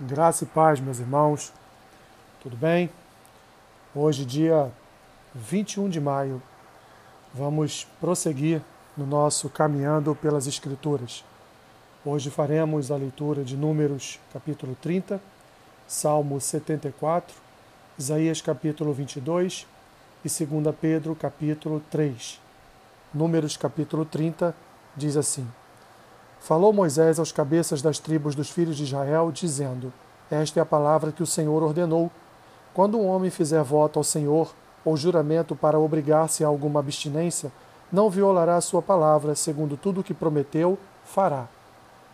Graça e paz, meus irmãos. Tudo bem? Hoje, dia 21 de maio, vamos prosseguir no nosso caminhando pelas Escrituras. Hoje faremos a leitura de Números, capítulo 30, Salmo 74, Isaías, capítulo 22 e 2 Pedro, capítulo 3. Números, capítulo 30, diz assim. Falou Moisés aos cabeças das tribos dos filhos de Israel, dizendo: Esta é a palavra que o Senhor ordenou. Quando um homem fizer voto ao Senhor ou juramento para obrigar-se a alguma abstinência, não violará a sua palavra, segundo tudo o que prometeu, fará.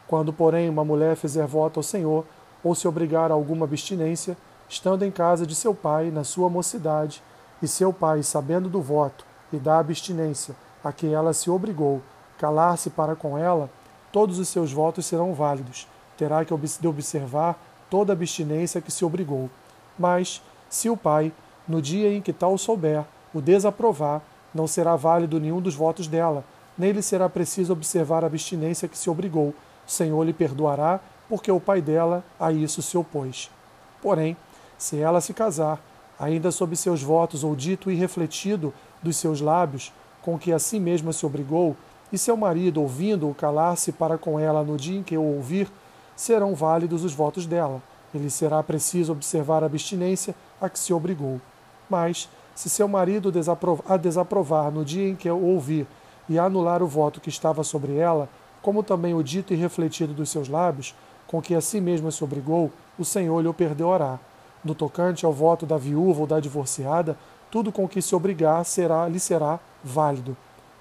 Quando, porém, uma mulher fizer voto ao Senhor ou se obrigar a alguma abstinência, estando em casa de seu pai, na sua mocidade, e seu pai, sabendo do voto e da abstinência a que ela se obrigou, calar-se para com ela, todos os seus votos serão válidos. Terá que observar toda a abstinência que se obrigou. Mas, se o pai, no dia em que tal souber, o desaprovar, não será válido nenhum dos votos dela, nem lhe será preciso observar a abstinência que se obrigou. O Senhor lhe perdoará, porque o pai dela a isso se opôs. Porém, se ela se casar, ainda sob seus votos ou dito e refletido dos seus lábios, com que a si mesma se obrigou, e seu marido, ouvindo-o calar-se para com ela no dia em que o ouvir, serão válidos os votos dela. Ele será preciso observar a abstinência a que se obrigou. Mas, se seu marido a desaprovar no dia em que o ouvir e anular o voto que estava sobre ela, como também o dito e refletido dos seus lábios, com que a si mesma se obrigou, o Senhor lhe o perdoará. No tocante ao voto da viúva ou da divorciada, tudo com que se obrigar será, lhe será válido.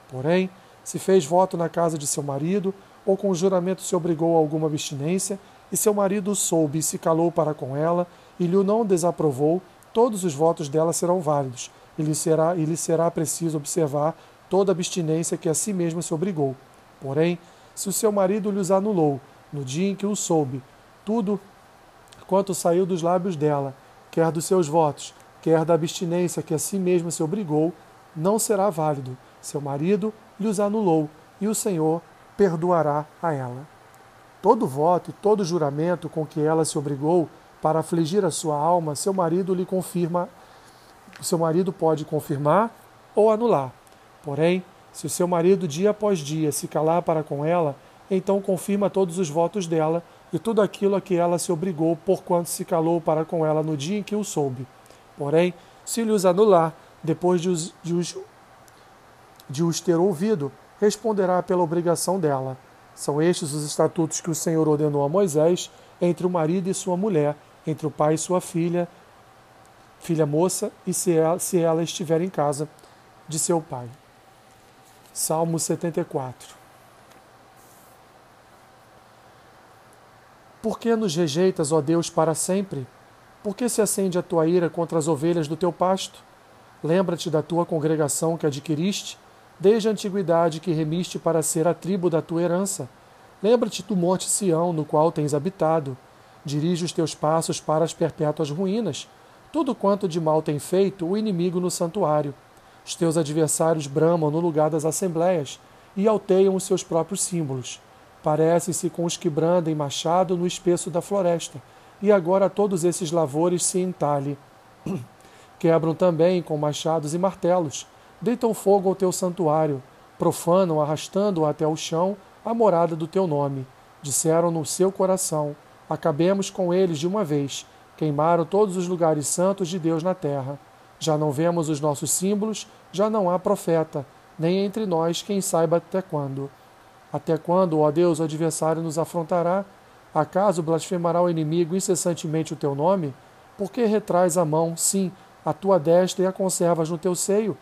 Porém, se fez voto na casa de seu marido, ou com juramento se obrigou a alguma abstinência, e seu marido soube e se calou para com ela, e lhe não desaprovou, todos os votos dela serão válidos, e lhe será, e lhe será preciso observar toda abstinência que a si mesma se obrigou. Porém, se o seu marido lhes anulou, no dia em que o soube, tudo quanto saiu dos lábios dela, quer dos seus votos, quer da abstinência que a si mesma se obrigou, não será válido. Seu marido lhes anulou, e o Senhor perdoará a ela. Todo voto e todo juramento com que ela se obrigou para afligir a sua alma, seu marido lhe confirma, seu marido pode confirmar ou anular. Porém, se o seu marido dia após dia se calar para com ela, então confirma todos os votos dela e tudo aquilo a que ela se obrigou, porquanto se calou para com ela no dia em que o soube. Porém, se lhe os anular, depois de os, de os de os ter ouvido, responderá pela obrigação dela. São estes os estatutos que o Senhor ordenou a Moisés entre o marido e sua mulher, entre o pai e sua filha, filha moça, e se ela, se ela estiver em casa de seu pai. Salmo 74 Por que nos rejeitas, ó Deus, para sempre? Por que se acende a tua ira contra as ovelhas do teu pasto? Lembra-te da tua congregação que adquiriste desde a antiguidade que remiste para ser a tribo da tua herança. Lembra-te do monte Sião, no qual tens habitado. Dirige os teus passos para as perpétuas ruínas. Tudo quanto de mal tem feito o inimigo no santuário. Os teus adversários bramam no lugar das assembléias e alteiam os seus próprios símbolos. Parecem-se com os que brandem machado no espesso da floresta, e agora todos esses lavores se entalhem. Quebram também com machados e martelos deitam fogo ao teu santuário, profanam, arrastando-o até o chão, a morada do teu nome. Disseram no seu coração: Acabemos com eles de uma vez. Queimaram todos os lugares santos de Deus na terra. Já não vemos os nossos símbolos, já não há profeta, nem entre nós quem saiba até quando. Até quando, ó Deus, o adversário nos afrontará? Acaso blasfemará o inimigo incessantemente o teu nome? Por que retrais a mão, sim, a tua destra e a conservas no teu seio?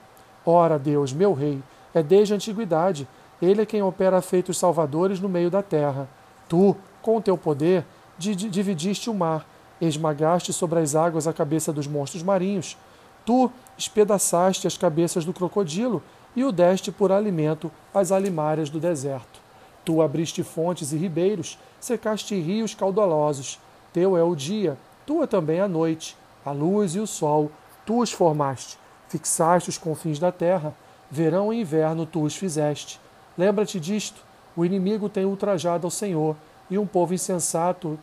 Ora, Deus, meu Rei, é desde a antiguidade. Ele é quem opera feitos salvadores no meio da terra. Tu, com o teu poder, dividiste o mar, esmagaste sobre as águas a cabeça dos monstros marinhos. Tu espedaçaste as cabeças do crocodilo e o deste por alimento às alimárias do deserto. Tu abriste fontes e ribeiros, secaste rios caudalosos. Teu é o dia, tua também a noite, a luz e o sol, tu os formaste Fixaste os confins da terra, verão e inverno tu os fizeste. Lembra-te disto: o inimigo tem ultrajado ao Senhor, e um povo insensato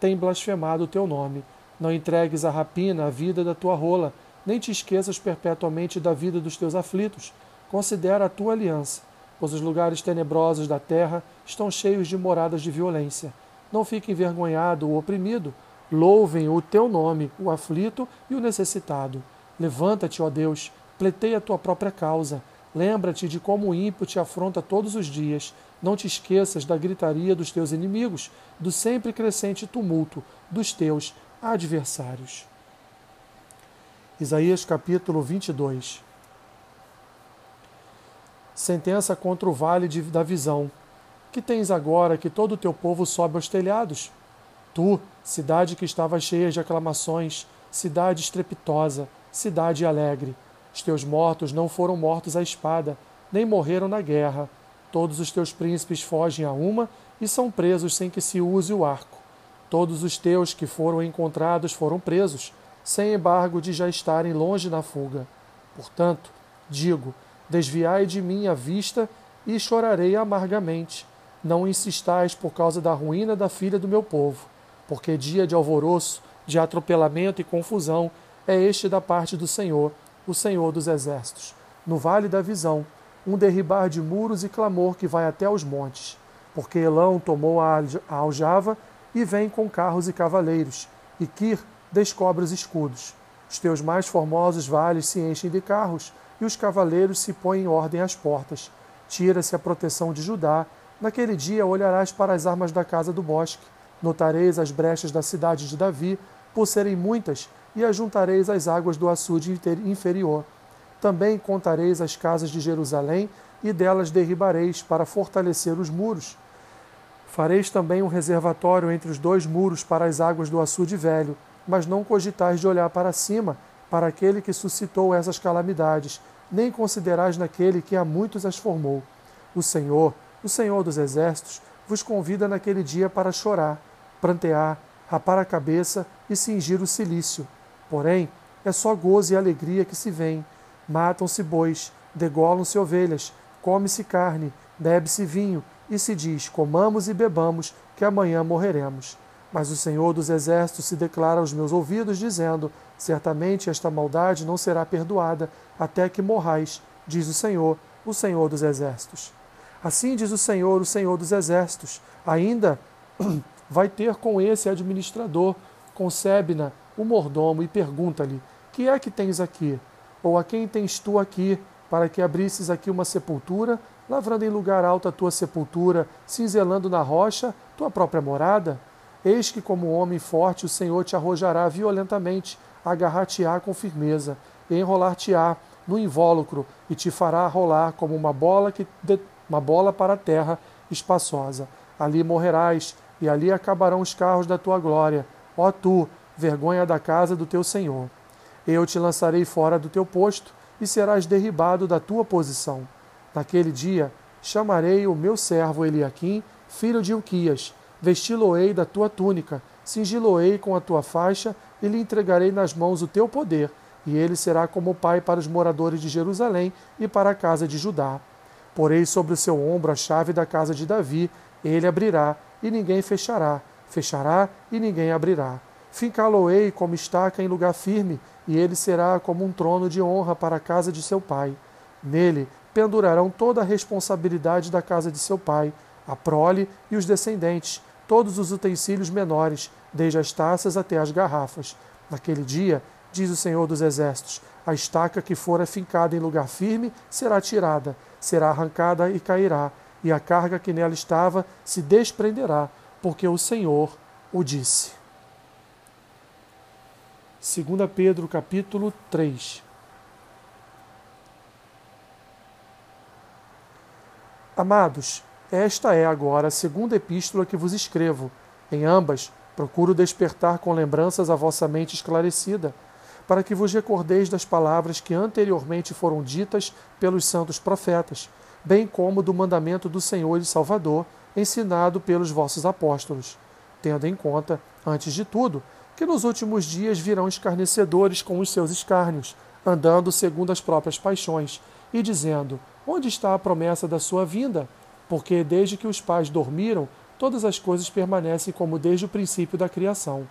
têm blasfemado o teu nome. Não entregues à rapina a vida da tua rola, nem te esqueças perpetuamente da vida dos teus aflitos. Considera a tua aliança, pois os lugares tenebrosos da terra estão cheios de moradas de violência. Não fique envergonhado o oprimido, louvem o teu nome, o aflito e o necessitado. Levanta-te, ó Deus, pleiteia a tua própria causa. Lembra-te de como o ímpio te afronta todos os dias. Não te esqueças da gritaria dos teus inimigos, do sempre crescente tumulto dos teus adversários. Isaías capítulo 22 Sentença contra o vale de, da visão. Que tens agora que todo o teu povo sobe aos telhados? Tu, cidade que estava cheia de aclamações, cidade estrepitosa, cidade alegre. Os teus mortos não foram mortos à espada, nem morreram na guerra. Todos os teus príncipes fogem a uma e são presos sem que se use o arco. Todos os teus que foram encontrados foram presos, sem embargo de já estarem longe na fuga. Portanto, digo: desviai de mim a vista e chorarei amargamente. Não insistais por causa da ruína da filha do meu povo, porque dia de alvoroço, de atropelamento e confusão é este da parte do Senhor, o Senhor dos exércitos. No vale da visão, um derribar de muros e clamor que vai até os montes. Porque Elão tomou a aljava e vem com carros e cavaleiros, e Kir descobre os escudos. Os teus mais formosos vales se enchem de carros, e os cavaleiros se põem em ordem às portas. Tira-se a proteção de Judá. Naquele dia olharás para as armas da casa do bosque. Notareis as brechas da cidade de Davi, por serem muitas, e ajuntareis as águas do açude inferior. Também contareis as casas de Jerusalém, e delas derribareis, para fortalecer os muros. Fareis também um reservatório entre os dois muros para as águas do açude velho, mas não cogitais de olhar para cima, para aquele que suscitou essas calamidades, nem considerais naquele que a muitos as formou. O Senhor, o Senhor dos exércitos, vos convida naquele dia para chorar, prantear, rapar a cabeça e cingir o cilício. Porém, é só gozo e alegria que se vêm. Matam-se bois, degolam-se ovelhas, come-se carne, bebe-se vinho, e se diz: comamos e bebamos, que amanhã morreremos. Mas o Senhor dos Exércitos se declara aos meus ouvidos, dizendo: Certamente esta maldade não será perdoada, até que morrais, diz o Senhor, o Senhor dos Exércitos. Assim diz o Senhor, o Senhor dos Exércitos: ainda vai ter com esse administrador, com Sebna, o mordomo, e pergunta-lhe: Que é que tens aqui? Ou a quem tens tu aqui, para que abrisses aqui uma sepultura, lavrando em lugar alto a tua sepultura, cinzelando na rocha tua própria morada? Eis que, como homem forte, o Senhor te arrojará violentamente, agarrar-te-á com firmeza, e enrolar-te-á no invólucro, e te fará rolar como uma bola, que uma bola para a terra espaçosa. Ali morrerás, e ali acabarão os carros da tua glória. Ó tu, vergonha da casa do teu Senhor. Eu te lançarei fora do teu posto, e serás derribado da tua posição. Naquele dia chamarei o meu servo Eliaquim, filho de Uquias, Vesti-lo-ei da tua túnica, cingi-lo-ei com a tua faixa, e lhe entregarei nas mãos o teu poder, e ele será como pai para os moradores de Jerusalém e para a casa de Judá. Porei sobre o seu ombro a chave da casa de Davi, ele abrirá, e ninguém fechará, fechará, e ninguém abrirá. Fincá-lo-ei como estaca em lugar firme, e ele será como um trono de honra para a casa de seu pai. Nele pendurarão toda a responsabilidade da casa de seu pai, a prole e os descendentes, todos os utensílios menores, desde as taças até as garrafas. Naquele dia, diz o Senhor dos Exércitos, a estaca que fora fincada em lugar firme será tirada, será arrancada e cairá, e a carga que nela estava se desprenderá, porque o Senhor o disse. 2 Pedro capítulo 3 Amados, esta é agora a segunda epístola que vos escrevo. Em ambas, procuro despertar com lembranças a vossa mente esclarecida, para que vos recordeis das palavras que anteriormente foram ditas pelos santos profetas, bem como do mandamento do Senhor e Salvador, ensinado pelos vossos apóstolos, tendo em conta, antes de tudo, que nos últimos dias virão escarnecedores com os seus escárnios, andando segundo as próprias paixões, e dizendo: Onde está a promessa da sua vinda? porque desde que os pais dormiram, todas as coisas permanecem como desde o princípio da criação,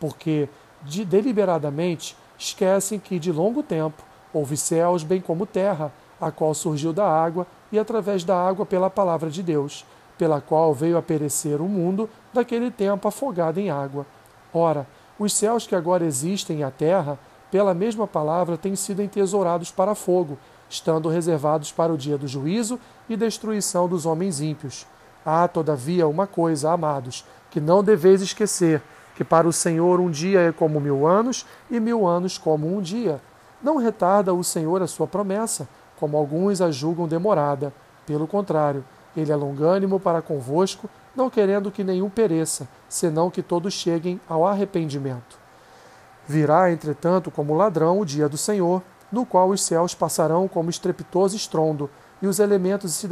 porque de, deliberadamente esquecem que de longo tempo houve céus bem como terra, a qual surgiu da água e através da água pela palavra de Deus, pela qual veio a perecer o mundo daquele tempo afogado em água. Ora, os céus que agora existem e a terra, pela mesma palavra, têm sido entesourados para fogo, estando reservados para o dia do juízo e destruição dos homens ímpios. Há, todavia, uma coisa, amados, que não deveis esquecer: que para o Senhor um dia é como mil anos, e mil anos como um dia. Não retarda o Senhor a sua promessa, como alguns a julgam demorada. Pelo contrário, ele é longânimo para convosco, não querendo que nenhum pereça, senão que todos cheguem ao arrependimento. Virá, entretanto, como ladrão o dia do Senhor, no qual os céus passarão como estrepitoso estrondo, e os elementos se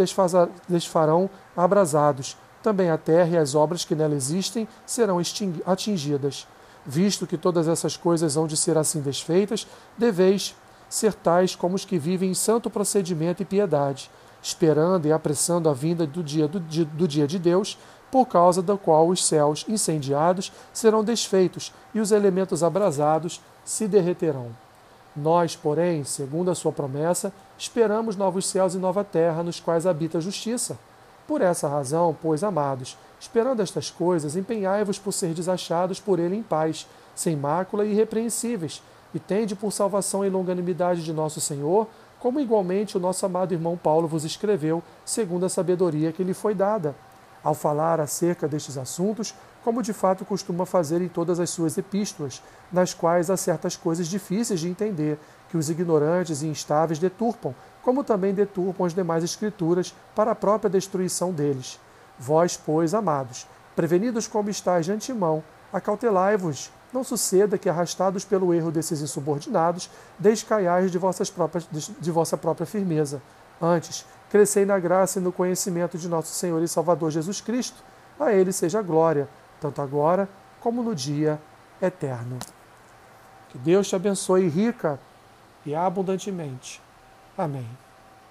desfarão abrasados. Também a terra e as obras que nela existem serão atingidas. Visto que todas essas coisas hão de ser assim desfeitas, deveis ser tais como os que vivem em santo procedimento e piedade, esperando e apressando a vinda do dia, do, do dia de Deus, por causa do qual os céus incendiados serão desfeitos e os elementos abrasados se derreterão. Nós, porém, segundo a sua promessa, esperamos novos céus e nova terra nos quais habita a justiça. Por essa razão, pois, amados, esperando estas coisas, empenhai-vos por ser desachados por ele em paz, sem mácula e irrepreensíveis, e tende por salvação e longanimidade de nosso Senhor, como igualmente o nosso amado irmão Paulo vos escreveu, segundo a sabedoria que lhe foi dada ao falar acerca destes assuntos, como de fato costuma fazer em todas as suas epístolas, nas quais há certas coisas difíceis de entender, que os ignorantes e instáveis deturpam, como também deturpam as demais escrituras para a própria destruição deles. Vós, pois, amados, prevenidos como estáis de antemão, acautelai-vos, não suceda que, arrastados pelo erro desses insubordinados, descaiais de, vossas próprias, de vossa própria firmeza. Antes, crescei na graça e no conhecimento de nosso Senhor e Salvador Jesus Cristo. A Ele seja a glória, tanto agora como no dia eterno. Que Deus te abençoe rica e abundantemente. Amém.